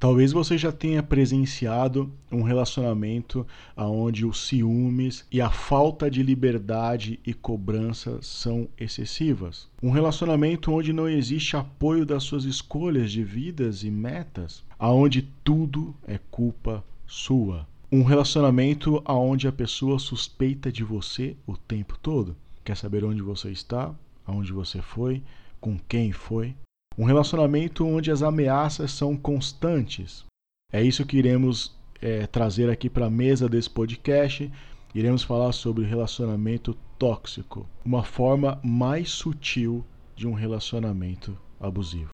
Talvez você já tenha presenciado um relacionamento onde os ciúmes e a falta de liberdade e cobrança são excessivas. Um relacionamento onde não existe apoio das suas escolhas de vidas e metas, aonde tudo é culpa sua. Um relacionamento onde a pessoa suspeita de você o tempo todo. Quer saber onde você está, aonde você foi, com quem foi, um relacionamento onde as ameaças são constantes. É isso que iremos é, trazer aqui para a mesa desse podcast. Iremos falar sobre relacionamento tóxico, uma forma mais sutil de um relacionamento abusivo.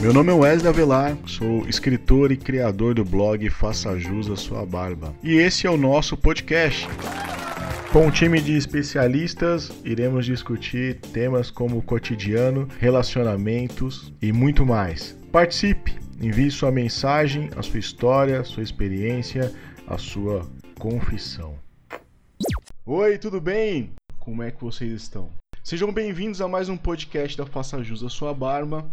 Meu nome é Wesley Avelar, sou escritor e criador do blog Faça Jus a Sua Barba. E esse é o nosso podcast. Com um time de especialistas, iremos discutir temas como cotidiano, relacionamentos e muito mais. Participe, envie sua mensagem, a sua história, sua experiência, a sua confissão. Oi, tudo bem? Como é que vocês estão? Sejam bem-vindos a mais um podcast da Faça Jus a Sua Barba.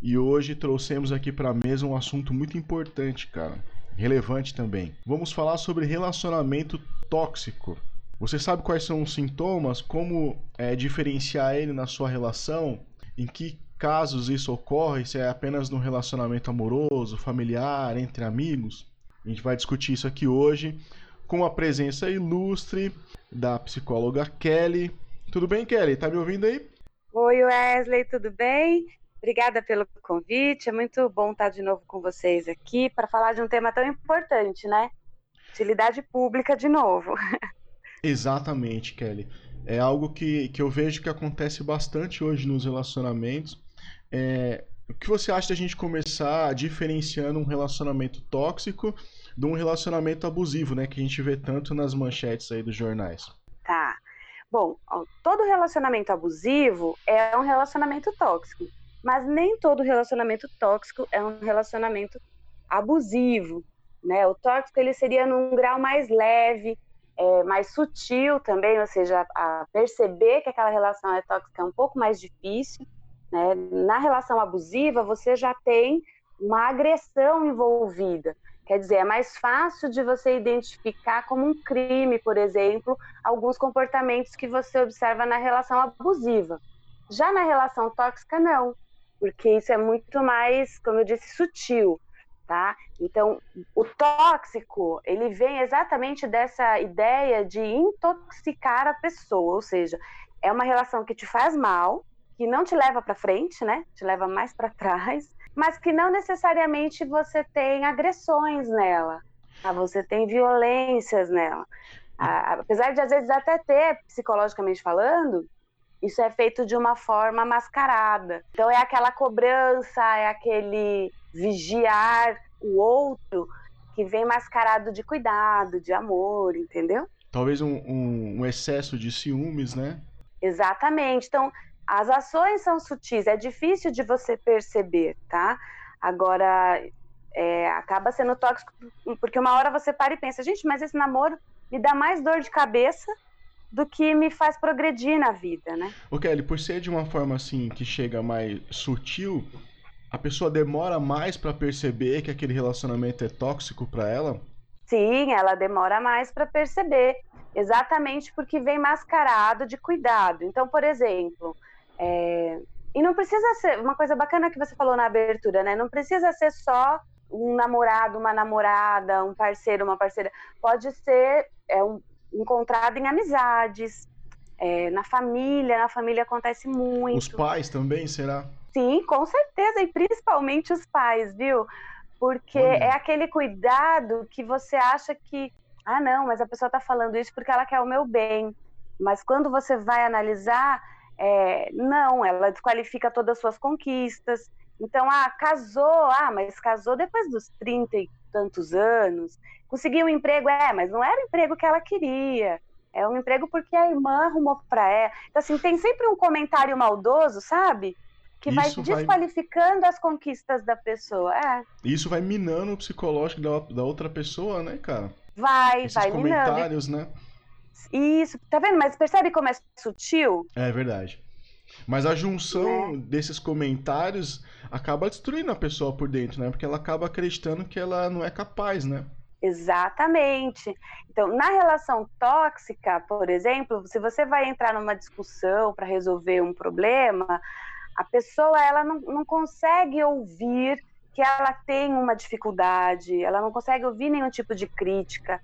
E hoje trouxemos aqui para a mesa um assunto muito importante, cara. Relevante também. Vamos falar sobre relacionamento tóxico. Você sabe quais são os sintomas? Como é, diferenciar ele na sua relação? Em que casos isso ocorre? Se é apenas no relacionamento amoroso, familiar, entre amigos? A gente vai discutir isso aqui hoje com a presença ilustre da psicóloga Kelly. Tudo bem, Kelly? Tá me ouvindo aí? Oi, Wesley, tudo bem? Obrigada pelo convite. É muito bom estar de novo com vocês aqui para falar de um tema tão importante, né? Utilidade pública de novo. Exatamente, Kelly. É algo que, que eu vejo que acontece bastante hoje nos relacionamentos. É, o que você acha da gente começar diferenciando um relacionamento tóxico de um relacionamento abusivo, né? Que a gente vê tanto nas manchetes aí dos jornais. Tá. Bom, todo relacionamento abusivo é um relacionamento tóxico, mas nem todo relacionamento tóxico é um relacionamento abusivo, né? O tóxico ele seria num grau mais leve, é, mais sutil também, ou seja, a perceber que aquela relação é tóxica é um pouco mais difícil. Né? Na relação abusiva, você já tem uma agressão envolvida. Quer dizer, é mais fácil de você identificar como um crime, por exemplo, alguns comportamentos que você observa na relação abusiva. Já na relação tóxica, não, porque isso é muito mais, como eu disse, sutil tá? Então, o tóxico, ele vem exatamente dessa ideia de intoxicar a pessoa, ou seja, é uma relação que te faz mal, que não te leva para frente, né? Te leva mais para trás, mas que não necessariamente você tem agressões nela, tá? você tem violências nela. apesar de às vezes até ter, psicologicamente falando, isso é feito de uma forma mascarada. Então é aquela cobrança, é aquele vigiar o outro que vem mascarado de cuidado, de amor, entendeu? Talvez um, um, um excesso de ciúmes, né? Exatamente. Então, as ações são sutis, é difícil de você perceber, tá? Agora, é, acaba sendo tóxico, porque uma hora você para e pensa, gente, mas esse namoro me dá mais dor de cabeça do que me faz progredir na vida, né? O Kelly, por ser de uma forma assim que chega mais sutil, a pessoa demora mais para perceber que aquele relacionamento é tóxico para ela? Sim, ela demora mais para perceber, exatamente porque vem mascarado de cuidado. Então, por exemplo, é... e não precisa ser uma coisa bacana que você falou na abertura, né? Não precisa ser só um namorado, uma namorada, um parceiro, uma parceira. Pode ser é, um, encontrado em amizades, é, na família. Na família acontece muito. Os pais também, será? Sim, com certeza, e principalmente os pais, viu? Porque Olha. é aquele cuidado que você acha que, ah, não, mas a pessoa está falando isso porque ela quer o meu bem. Mas quando você vai analisar, é, não, ela desqualifica todas as suas conquistas. Então, ah, casou, ah, mas casou depois dos 30 e tantos anos, conseguiu um emprego, é, mas não era o emprego que ela queria. É um emprego porque a irmã arrumou para ela. Então, assim, tem sempre um comentário maldoso, sabe? que vai desqualificando vai... as conquistas da pessoa. É. Isso vai minando o psicológico da, da outra pessoa, né, cara? Vai, Esses vai comentários, minando. né? Isso, tá vendo? Mas percebe como é sutil? É verdade. Mas a junção né? desses comentários acaba destruindo a pessoa por dentro, né? Porque ela acaba acreditando que ela não é capaz, né? Exatamente. Então, na relação tóxica, por exemplo, se você vai entrar numa discussão para resolver um problema, a pessoa ela não, não consegue ouvir que ela tem uma dificuldade, ela não consegue ouvir nenhum tipo de crítica.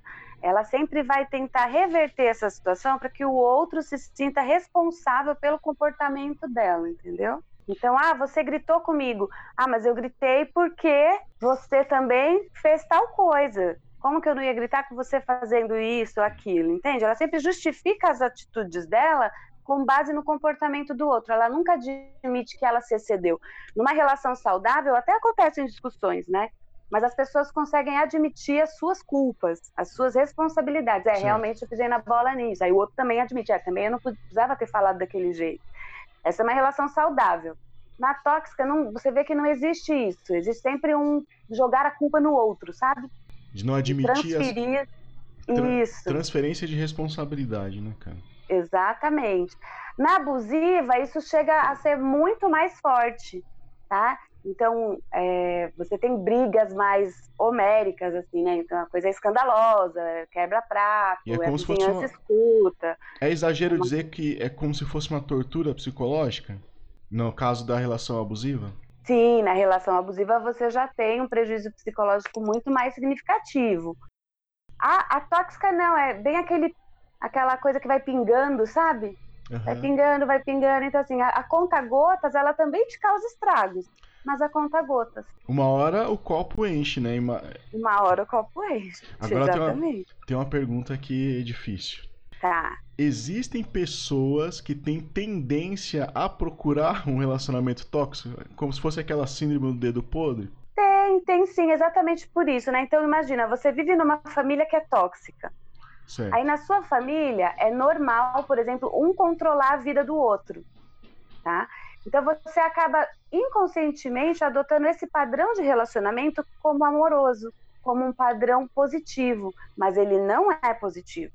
Ela sempre vai tentar reverter essa situação para que o outro se sinta responsável pelo comportamento dela, entendeu? Então, ah, você gritou comigo. Ah, mas eu gritei porque você também fez tal coisa. Como que eu não ia gritar com você fazendo isso, aquilo, entende? Ela sempre justifica as atitudes dela com base no comportamento do outro. Ela nunca admite que ela se excedeu. Numa relação saudável, até acontecem discussões, né? Mas as pessoas conseguem admitir as suas culpas, as suas responsabilidades. É, Sim. realmente eu pisei na bola nisso. Aí o outro também admite, é, também eu não precisava ter falado daquele jeito. Essa é uma relação saudável. Na tóxica, não, você vê que não existe isso. Existe sempre um jogar a culpa no outro, sabe? De não admitir transferir as... Tra isso. Transferência de responsabilidade, né, cara? Exatamente. Na abusiva, isso chega a ser muito mais forte, tá? Então, é, você tem brigas mais homéricas, assim, né? Então, a coisa é escandalosa, quebra prato, é, como a se fosse uma... escuta. É exagero uma... dizer que é como se fosse uma tortura psicológica? No caso da relação abusiva? Sim, na relação abusiva você já tem um prejuízo psicológico muito mais significativo. A, a tóxica não, é bem aquele, aquela coisa que vai pingando, sabe? Uhum. Vai pingando, vai pingando. Então, assim, a, a conta gotas, ela também te causa estragos, mas a conta gotas. Uma hora o copo enche, né? Uma, uma hora o copo enche. Agora exatamente. Tem uma, tem uma pergunta aqui difícil. Tá. Existem pessoas que têm tendência a procurar um relacionamento tóxico, como se fosse aquela síndrome do dedo podre? Tem, tem sim, exatamente por isso, né? Então imagina, você vive numa família que é tóxica. Certo. Aí na sua família é normal, por exemplo, um controlar a vida do outro, tá? Então você acaba inconscientemente adotando esse padrão de relacionamento como amoroso, como um padrão positivo, mas ele não é positivo,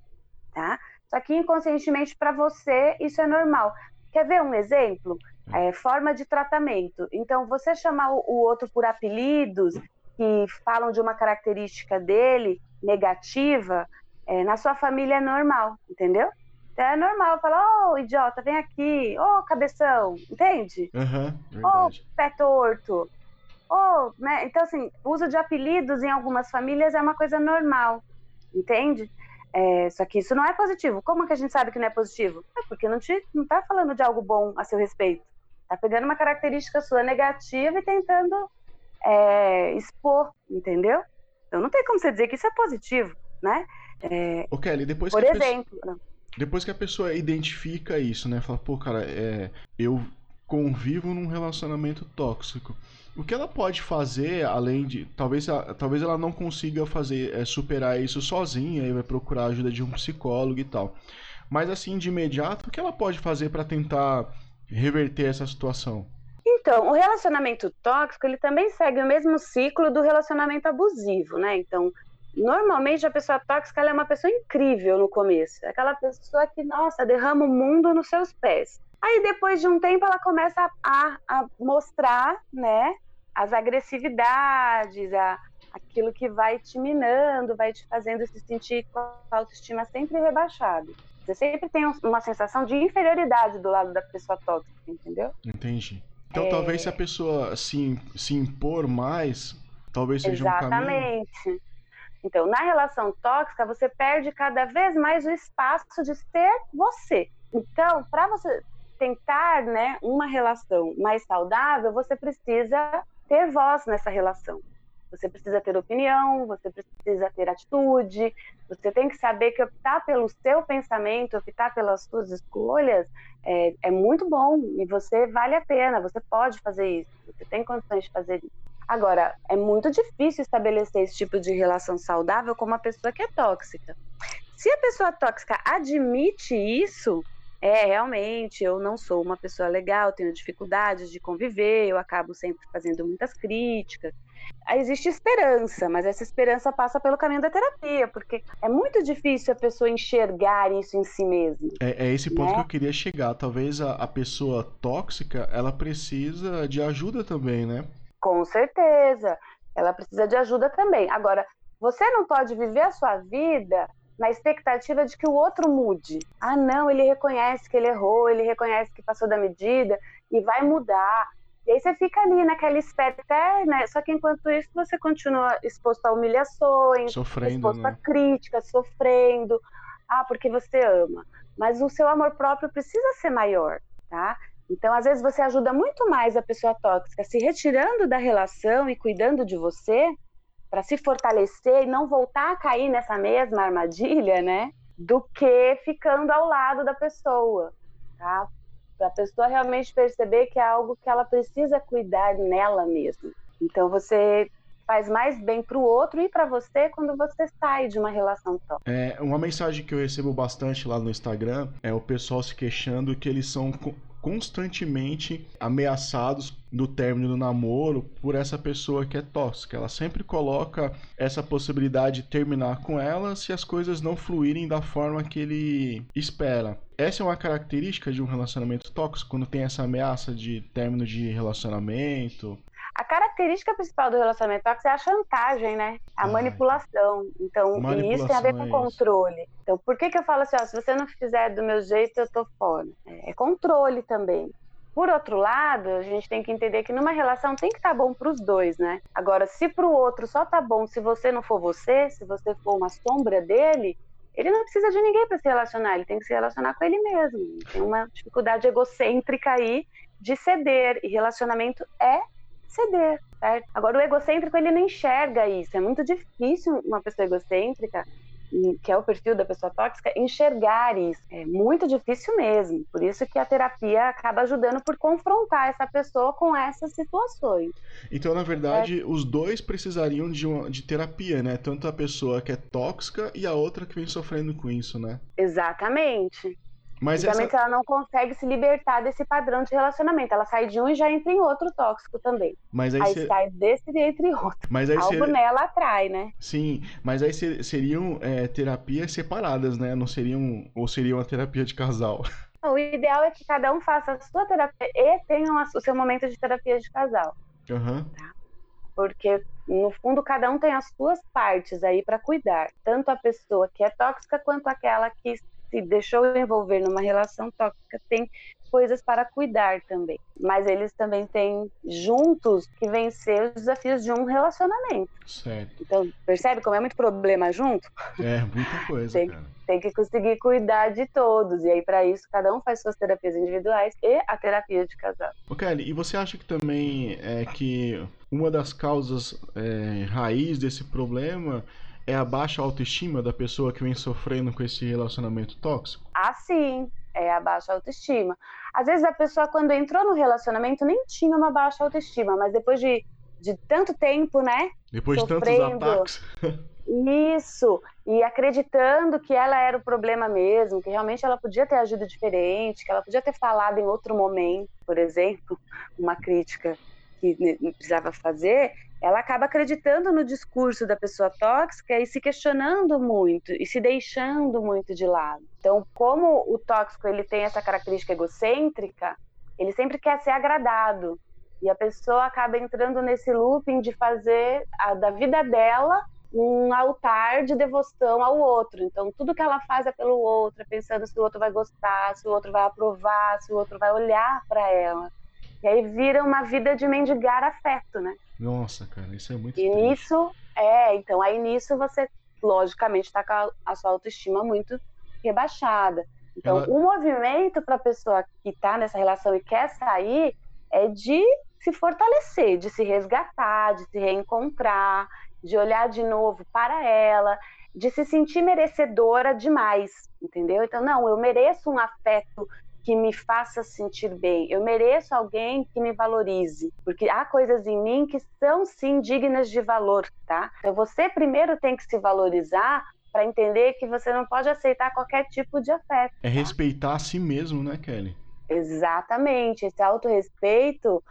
tá? Só que inconscientemente para você isso é normal. Quer ver um exemplo? É, forma de tratamento. Então, você chamar o, o outro por apelidos que falam de uma característica dele negativa, é, na sua família é normal, entendeu? É normal falar, ô oh, idiota, vem aqui, ô oh, cabeção, entende? Uhum, ô oh, pé torto. Oh, né? Então, assim, uso de apelidos em algumas famílias é uma coisa normal, entende? É, só que isso não é positivo. Como que a gente sabe que não é positivo? É porque não, te, não tá falando de algo bom a seu respeito. Tá pegando uma característica sua negativa e tentando é, expor, entendeu? Então não tem como você dizer que isso é positivo, né? É, Ô Kelly, depois por que exemplo... Pessoa, depois que a pessoa identifica isso, né? Fala, pô, cara, é, eu convivo num relacionamento tóxico. O que ela pode fazer, além de. Talvez, talvez ela não consiga fazer é, superar isso sozinha e vai procurar a ajuda de um psicólogo e tal. Mas assim, de imediato, o que ela pode fazer para tentar reverter essa situação? Então, o relacionamento tóxico, ele também segue o mesmo ciclo do relacionamento abusivo, né? Então, normalmente a pessoa tóxica é uma pessoa incrível no começo. É aquela pessoa que, nossa, derrama o mundo nos seus pés. Aí depois de um tempo ela começa a, a mostrar, né, as agressividades, a, aquilo que vai te minando, vai te fazendo se sentir com a autoestima sempre rebaixada. Você sempre tem uma sensação de inferioridade do lado da pessoa tóxica, entendeu? Entendi. Então é... talvez se a pessoa se, se impor mais, talvez seja Exatamente. um caminho. Exatamente. Então, na relação tóxica, você perde cada vez mais o espaço de ser você. Então, para você tentar né, uma relação mais saudável, você precisa ter voz nessa relação. Você precisa ter opinião, você precisa ter atitude, você tem que saber que optar pelo seu pensamento, optar pelas suas escolhas é, é muito bom e você vale a pena, você pode fazer isso, você tem condições de fazer isso. Agora, é muito difícil estabelecer esse tipo de relação saudável com uma pessoa que é tóxica. Se a pessoa tóxica admite isso, é, realmente, eu não sou uma pessoa legal, tenho dificuldades de conviver, eu acabo sempre fazendo muitas críticas. Existe esperança, mas essa esperança passa pelo caminho da terapia, porque é muito difícil a pessoa enxergar isso em si mesma. É, é esse ponto né? que eu queria chegar. Talvez a, a pessoa tóxica, ela precisa de ajuda também, né? Com certeza. Ela precisa de ajuda também. Agora, você não pode viver a sua vida na expectativa de que o outro mude. Ah, não, ele reconhece que ele errou, ele reconhece que passou da medida e vai mudar. E aí você fica ali naquela espera eterna, só que enquanto isso você continua exposto a humilhações, sofrendo, exposto né? a críticas, sofrendo. Ah, porque você ama. Mas o seu amor próprio precisa ser maior, tá? Então, às vezes, você ajuda muito mais a pessoa tóxica se retirando da relação e cuidando de você, para se fortalecer e não voltar a cair nessa mesma armadilha, né? Do que ficando ao lado da pessoa, tá? Para a pessoa realmente perceber que é algo que ela precisa cuidar nela mesma. Então, você faz mais bem para o outro e para você quando você sai de uma relação tóxica. É, uma mensagem que eu recebo bastante lá no Instagram é o pessoal se queixando que eles são constantemente ameaçados no término do namoro por essa pessoa que é tóxica. Ela sempre coloca essa possibilidade de terminar com ela se as coisas não fluírem da forma que ele espera. Essa é uma característica de um relacionamento tóxico, quando tem essa ameaça de término de relacionamento, a característica principal do relacionamento tóxico é a chantagem, né? A manipulação. Então, manipulação, e isso tem a ver com é controle. Então, por que, que eu falo assim, ó, se você não fizer do meu jeito, eu tô fora? É, é controle também. Por outro lado, a gente tem que entender que numa relação tem que estar tá bom para os dois, né? Agora, se para o outro só tá bom se você não for você, se você for uma sombra dele, ele não precisa de ninguém para se relacionar, ele tem que se relacionar com ele mesmo. Tem uma dificuldade egocêntrica aí de ceder, e relacionamento é ceder, certo? Agora, o egocêntrico, ele não enxerga isso. É muito difícil uma pessoa egocêntrica, que é o perfil da pessoa tóxica, enxergar isso. É muito difícil mesmo. Por isso que a terapia acaba ajudando por confrontar essa pessoa com essas situações. Então, na verdade, é. os dois precisariam de, uma, de terapia, né? Tanto a pessoa que é tóxica e a outra que vem sofrendo com isso, né? Exatamente. Mas essa... ela não consegue se libertar desse padrão de relacionamento. Ela sai de um e já entra em outro tóxico também. Mas aí, aí sai desse e entra em outro. Mas aí Algo cê... nela atrai, né? Sim, mas aí seriam é, terapias separadas, né? Não seriam. Ou seria uma terapia de casal. O ideal é que cada um faça a sua terapia e tenha o seu momento de terapia de casal. Uhum. Tá? Porque, no fundo, cada um tem as suas partes aí para cuidar. Tanto a pessoa que é tóxica quanto aquela que se deixou envolver numa relação tóxica tem coisas para cuidar também. Mas eles também têm juntos que vencer os desafios de um relacionamento. Certo. Então, percebe como é muito problema junto? É, muita coisa, tem, cara. Tem que conseguir cuidar de todos. E aí, para isso, cada um faz suas terapias individuais e a terapia de casal. Ô, Kelly, e você acha que também é que uma das causas é, raiz desse problema é a baixa autoestima da pessoa que vem sofrendo com esse relacionamento tóxico? Ah, sim, é a baixa autoestima. Às vezes a pessoa, quando entrou no relacionamento, nem tinha uma baixa autoestima, mas depois de, de tanto tempo, né? Depois sofrendo, de tantos ataques. Isso, e acreditando que ela era o problema mesmo, que realmente ela podia ter agido diferente, que ela podia ter falado em outro momento, por exemplo, uma crítica que precisava fazer, ela acaba acreditando no discurso da pessoa tóxica e se questionando muito e se deixando muito de lado. Então, como o tóxico ele tem essa característica egocêntrica, ele sempre quer ser agradado e a pessoa acaba entrando nesse looping de fazer a, da vida dela um altar de devoção ao outro. Então, tudo que ela faz é pelo outro, pensando se o outro vai gostar, se o outro vai aprovar, se o outro vai olhar para ela. E aí vira uma vida de mendigar afeto, né? Nossa, cara, isso é muito E triste. nisso, é, então aí nisso você, logicamente, está com a, sua autoestima muito rebaixada. Então, Ela... o movimento para a pessoa que está nessa relação e quer sair é de se fortalecer, de se resgatar, de se reencontrar, de olhar de novo para ela, de se sentir merecedora demais, entendeu? Então, não, eu mereço um afeto que me faça sentir bem. Eu mereço alguém que me valorize, porque há coisas em mim que são sim dignas de valor, tá? Então você primeiro tem que se valorizar para entender que você não pode aceitar qualquer tipo de afeto. É respeitar a si mesmo, né, Kelly? Exatamente. Esse autorrespeito,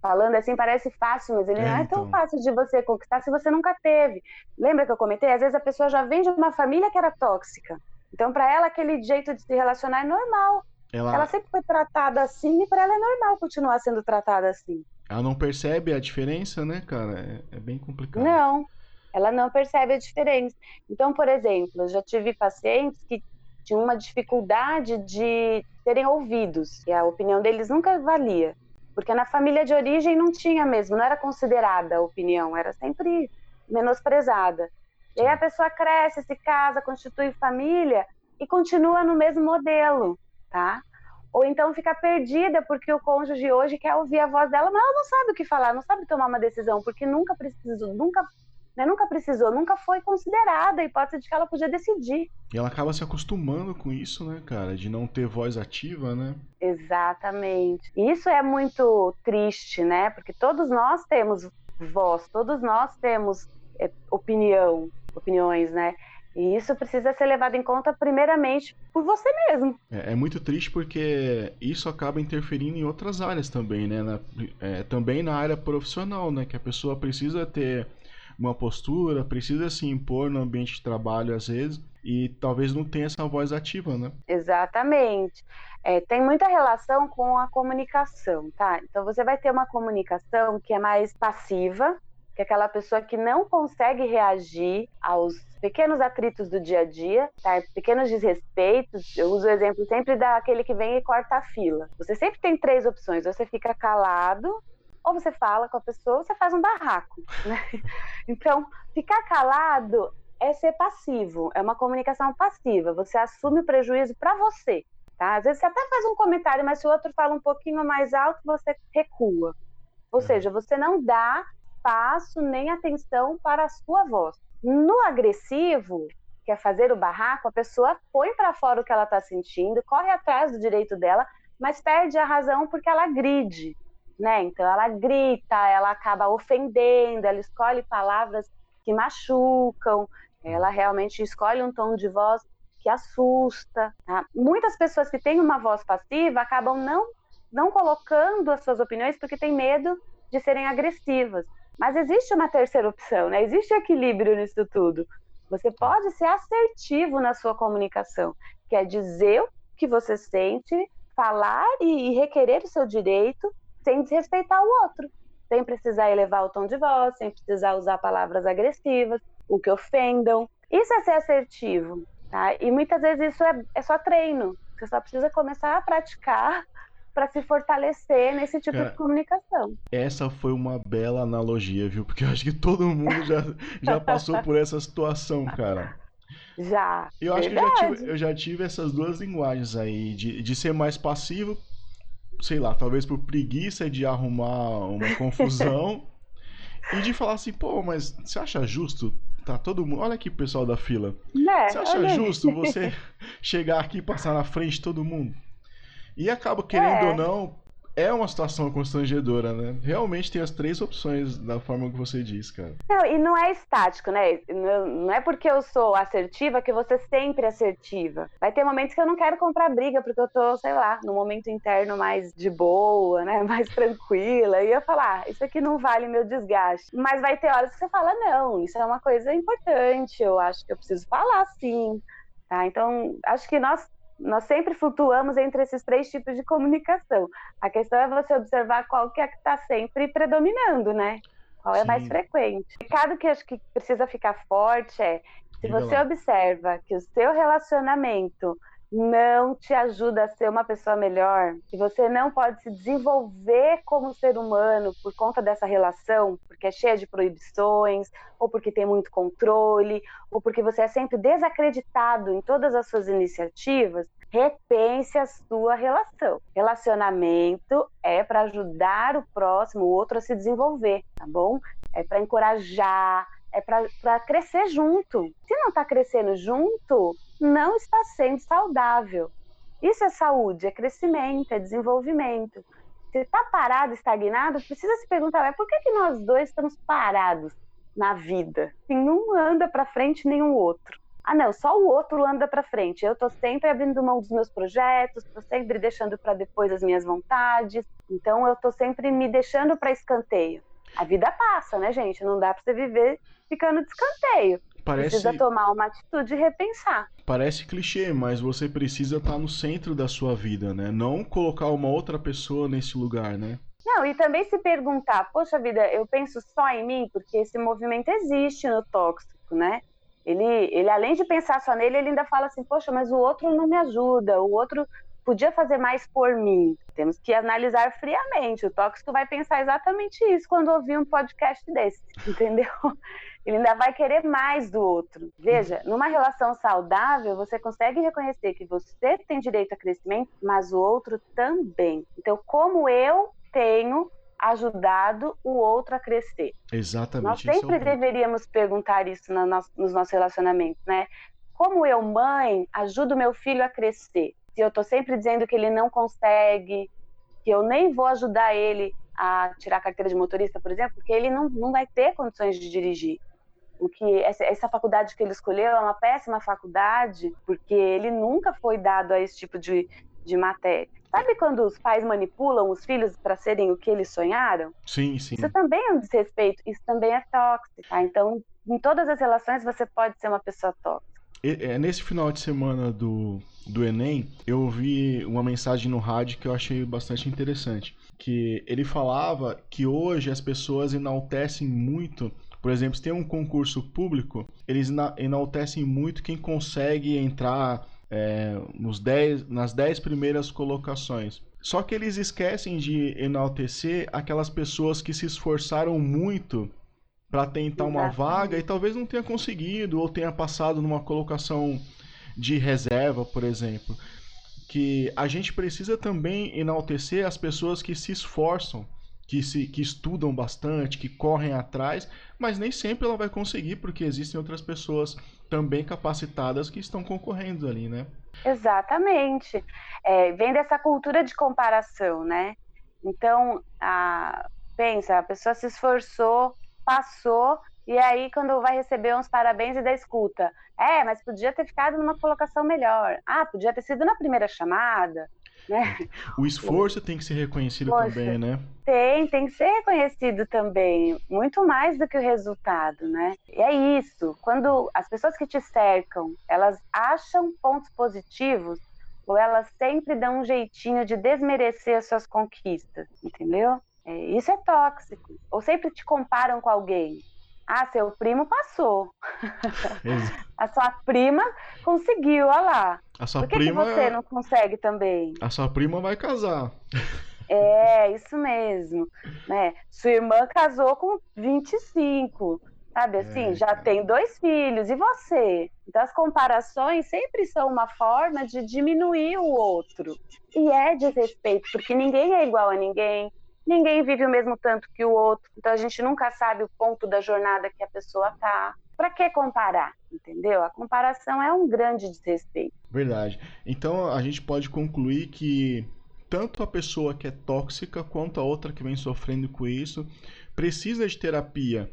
falando assim, parece fácil, mas ele é, não é tão então. fácil de você conquistar se você nunca teve. Lembra que eu comentei? Às vezes a pessoa já vem de uma família que era tóxica. Então, para ela, aquele jeito de se relacionar é normal. Ela... ela sempre foi tratada assim e para ela é normal continuar sendo tratada assim. Ela não percebe a diferença, né, cara? É, é bem complicado. Não, ela não percebe a diferença. Então, por exemplo, eu já tive pacientes que tinham uma dificuldade de serem ouvidos, e a opinião deles nunca valia, porque na família de origem não tinha mesmo, não era considerada a opinião, era sempre menosprezada. E aí a pessoa cresce, se casa, constitui família e continua no mesmo modelo, tá? Ou então fica perdida porque o cônjuge hoje quer ouvir a voz dela, mas ela não sabe o que falar, não sabe tomar uma decisão, porque nunca precisou, nunca, né, nunca precisou, nunca foi considerada a hipótese de que ela podia decidir. E ela acaba se acostumando com isso, né, cara, de não ter voz ativa, né? Exatamente. E isso é muito triste, né? Porque todos nós temos voz, todos nós temos é, opinião, opiniões, né? E isso precisa ser levado em conta primeiramente por você mesmo. É, é muito triste porque isso acaba interferindo em outras áreas também, né? Na, é, também na área profissional, né? Que a pessoa precisa ter uma postura, precisa se impor no ambiente de trabalho às vezes e talvez não tenha essa voz ativa, né? Exatamente. É, tem muita relação com a comunicação, tá? Então você vai ter uma comunicação que é mais passiva, que é aquela pessoa que não consegue reagir aos pequenos atritos do dia a dia, tá? pequenos desrespeitos. Eu uso o exemplo sempre daquele que vem e corta a fila. Você sempre tem três opções: você fica calado, ou você fala com a pessoa, ou você faz um barraco. Né? Então, ficar calado é ser passivo, é uma comunicação passiva. Você assume o prejuízo para você. Tá? Às vezes você até faz um comentário, mas se o outro fala um pouquinho mais alto, você recua. Ou é. seja, você não dá espaço nem atenção para a sua voz. No agressivo, que é fazer o barraco, a pessoa põe para fora o que ela está sentindo, corre atrás do direito dela, mas perde a razão porque ela gride, né? Então ela grita, ela acaba ofendendo, ela escolhe palavras que machucam, ela realmente escolhe um tom de voz que assusta. Tá? Muitas pessoas que têm uma voz passiva acabam não não colocando as suas opiniões porque tem medo de serem agressivas. Mas existe uma terceira opção, né? Existe equilíbrio nisso tudo. Você pode ser assertivo na sua comunicação, que é dizer o que você sente, falar e, e requerer o seu direito sem desrespeitar o outro, sem precisar elevar o tom de voz, sem precisar usar palavras agressivas, o que ofendam. Isso é ser assertivo, tá? E muitas vezes isso é, é só treino. Você só precisa começar a praticar para se fortalecer nesse tipo de comunicação. Essa foi uma bela analogia, viu? Porque eu acho que todo mundo já, já passou por essa situação, cara. Já. Eu acho Verdade. que eu já, tive, eu já tive essas duas linguagens aí, de, de ser mais passivo, sei lá, talvez por preguiça de arrumar uma confusão, e de falar assim, pô, mas você acha justo tá todo mundo. Olha aqui, pessoal da fila. Né? Você acha justo você chegar aqui e passar na frente de todo mundo? E acaba, querendo é. ou não, é uma situação constrangedora, né? Realmente tem as três opções da forma que você diz, cara. Não, e não é estático, né? Não é porque eu sou assertiva que você sempre é assertiva. Vai ter momentos que eu não quero comprar briga, porque eu tô, sei lá, no momento interno mais de boa, né? Mais tranquila. E eu falar, ah, isso aqui não vale meu desgaste. Mas vai ter horas que você fala, não, isso é uma coisa importante, eu acho que eu preciso falar sim. Tá? Então, acho que nós nós sempre flutuamos entre esses três tipos de comunicação. A questão é você observar qual que é que está sempre predominando, né? Qual é Sim. mais frequente. O recado que acho que precisa ficar forte é: se você observa que o seu relacionamento não te ajuda a ser uma pessoa melhor, que você não pode se desenvolver como ser humano por conta dessa relação, porque é cheia de proibições, ou porque tem muito controle, ou porque você é sempre desacreditado em todas as suas iniciativas, repense a sua relação. Relacionamento é para ajudar o próximo, o outro a se desenvolver, tá bom? É para encorajar, é para crescer junto. Se não está crescendo junto, não está sendo saudável. Isso é saúde, é crescimento, é desenvolvimento. Se está parado, estagnado, precisa se perguntar, por que, que nós dois estamos parados na vida? Assim, um anda para frente, nenhum outro. ah, não, só o outro anda para frente. Eu tô sempre abrindo mão dos meus projetos, tô sempre deixando para depois as minhas vontades. Então eu tô sempre me deixando para escanteio. A vida passa, né, gente? Não dá para você viver ficando de escanteio. Parece... Precisa tomar uma atitude e repensar. Parece clichê, mas você precisa estar no centro da sua vida, né? Não colocar uma outra pessoa nesse lugar, né? Não, e também se perguntar, poxa vida, eu penso só em mim, porque esse movimento existe no tóxico, né? Ele, ele além de pensar só nele, ele ainda fala assim, poxa, mas o outro não me ajuda, o outro podia fazer mais por mim. Temos que analisar friamente. O tóxico vai pensar exatamente isso quando ouvir um podcast desse, entendeu? Ele ainda vai querer mais do outro. Veja, numa relação saudável, você consegue reconhecer que você tem direito a crescimento, mas o outro também. Então, como eu tenho ajudado o outro a crescer? Exatamente. Nós sempre é deveríamos perguntar isso no nosso, nos nossos relacionamentos, né? Como eu, mãe, ajudo meu filho a crescer? Se eu estou sempre dizendo que ele não consegue, que eu nem vou ajudar ele a tirar a carteira de motorista, por exemplo, porque ele não, não vai ter condições de dirigir. O que essa, essa faculdade que ele escolheu é uma péssima faculdade, porque ele nunca foi dado a esse tipo de, de matéria. Sabe quando os pais manipulam os filhos para serem o que eles sonharam? Sim, sim. Isso também é um desrespeito, isso também é tóxico. Tá? Então, em todas as relações, você pode ser uma pessoa tóxica. É, nesse final de semana do, do Enem, eu ouvi uma mensagem no rádio que eu achei bastante interessante. Que ele falava que hoje as pessoas enaltecem muito por exemplo, se tem um concurso público, eles enaltecem muito quem consegue entrar é, nos dez, nas 10 primeiras colocações. Só que eles esquecem de enaltecer aquelas pessoas que se esforçaram muito para tentar uma vaga e talvez não tenha conseguido ou tenha passado numa colocação de reserva, por exemplo. Que a gente precisa também enaltecer as pessoas que se esforçam que, se, que estudam bastante, que correm atrás, mas nem sempre ela vai conseguir, porque existem outras pessoas também capacitadas que estão concorrendo ali, né? Exatamente. É, vem dessa cultura de comparação, né? Então, a, pensa, a pessoa se esforçou, passou, e aí quando vai receber uns parabéns e da escuta, é, mas podia ter ficado numa colocação melhor. Ah, podia ter sido na primeira chamada. Né? O esforço tem que ser reconhecido Poxa, também, né? Tem, tem que ser reconhecido também, muito mais do que o resultado, né? E é isso, quando as pessoas que te cercam, elas acham pontos positivos, ou elas sempre dão um jeitinho de desmerecer as suas conquistas, entendeu? É, isso é tóxico. Ou sempre te comparam com alguém. Ah, seu primo passou. a sua prima conseguiu, olha lá. A sua Por que, prima... que você não consegue também? A sua prima vai casar. É, isso mesmo. Né? Sua irmã casou com 25. Sabe assim, é, já tem dois filhos, e você? Então as comparações sempre são uma forma de diminuir o outro. E é desrespeito, porque ninguém é igual a ninguém, ninguém vive o mesmo tanto que o outro, então a gente nunca sabe o ponto da jornada que a pessoa tá. Para que comparar? Entendeu? A comparação é um grande desrespeito. Verdade. Então a gente pode concluir que tanto a pessoa que é tóxica quanto a outra que vem sofrendo com isso precisa de terapia.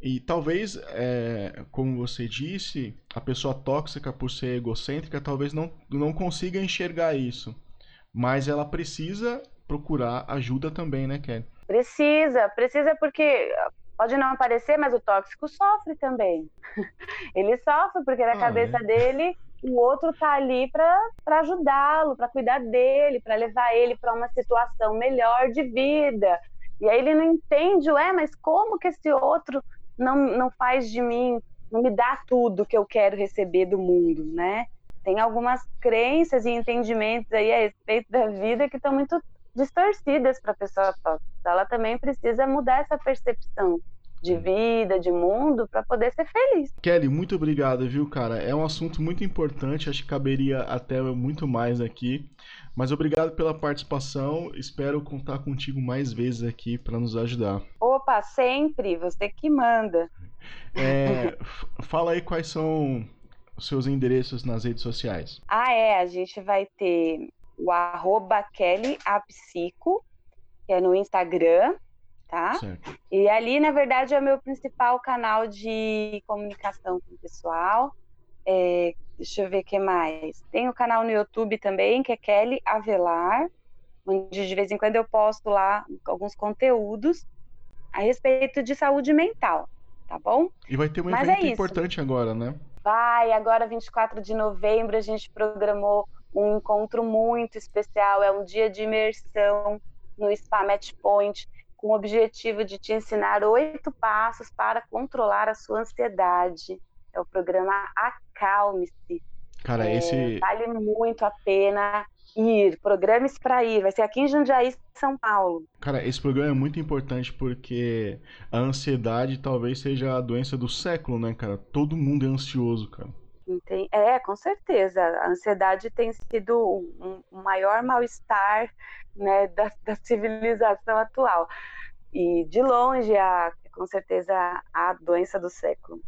E talvez, é, como você disse, a pessoa tóxica, por ser egocêntrica, talvez não, não consiga enxergar isso. Mas ela precisa procurar ajuda também, né, Kelly? Precisa, precisa porque pode não aparecer, mas o tóxico sofre também. Ele sofre porque na ah, cabeça é. dele o outro tá ali para ajudá-lo, para cuidar dele, para levar ele para uma situação melhor de vida. E aí ele não entende, ué, mas como que esse outro não, não faz de mim, não me dá tudo que eu quero receber do mundo, né? Tem algumas crenças e entendimentos aí a respeito da vida que estão muito distorcidas para a pessoa tóxica. Ela também precisa mudar essa percepção de vida, de mundo, para poder ser feliz. Kelly, muito obrigado, viu, cara? É um assunto muito importante, acho que caberia até muito mais aqui. Mas obrigado pela participação. Espero contar contigo mais vezes aqui para nos ajudar. Opa, sempre, você que manda. É, fala aí quais são os seus endereços nas redes sociais. Ah, é, a gente vai ter o arroba Kelly Apsico, que é no Instagram, tá? Certo. E ali, na verdade, é o meu principal canal de comunicação com o pessoal. É, deixa eu ver o que mais. Tem o canal no YouTube também, que é Kelly Avelar, onde de vez em quando eu posto lá alguns conteúdos a respeito de saúde mental, tá bom? E vai ter um Mas evento é importante agora, né? Vai, agora 24 de novembro a gente programou um encontro muito especial, é um dia de imersão no Spa Match Point, com o objetivo de te ensinar oito passos para controlar a sua ansiedade. É o programa Acalme-se. Cara, é, esse. Vale muito a pena ir. Programe-se para ir. Vai ser aqui em Jundiaí, São Paulo. Cara, esse programa é muito importante porque a ansiedade talvez seja a doença do século, né, cara? Todo mundo é ansioso, cara. É, com certeza. A ansiedade tem sido o um, um maior mal-estar né, da, da, civilização atual. E de longe, a, com certeza, a doença do século.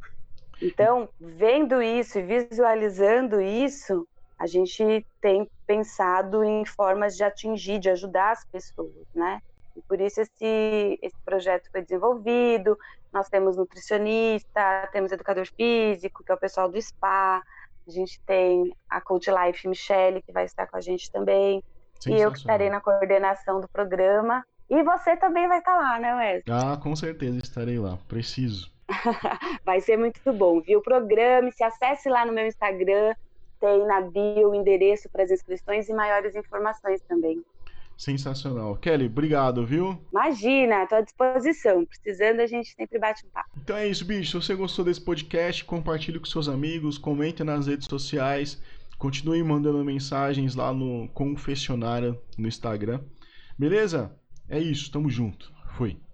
Então, vendo isso e visualizando isso, a gente tem pensado em formas de atingir, de ajudar as pessoas, né? E por isso esse, esse projeto foi desenvolvido. Nós temos nutricionista, temos educador físico, que é o pessoal do SPA. A gente tem a Coach Life Michelle, que vai estar com a gente também. E eu que estarei na coordenação do programa. E você também vai estar lá, né, Wesley? Ah, com certeza estarei lá. Preciso. vai ser muito bom, viu? Programa, se acesse lá no meu Instagram, tem na bio o endereço para as inscrições e maiores informações também. Sensacional. Kelly, obrigado, viu? Imagina, estou à disposição. Precisando, a gente sempre bate um papo. Então é isso, bicho. Se você gostou desse podcast, compartilhe com seus amigos, comente nas redes sociais, continue mandando mensagens lá no Confessionário no Instagram. Beleza? É isso, tamo junto. Fui.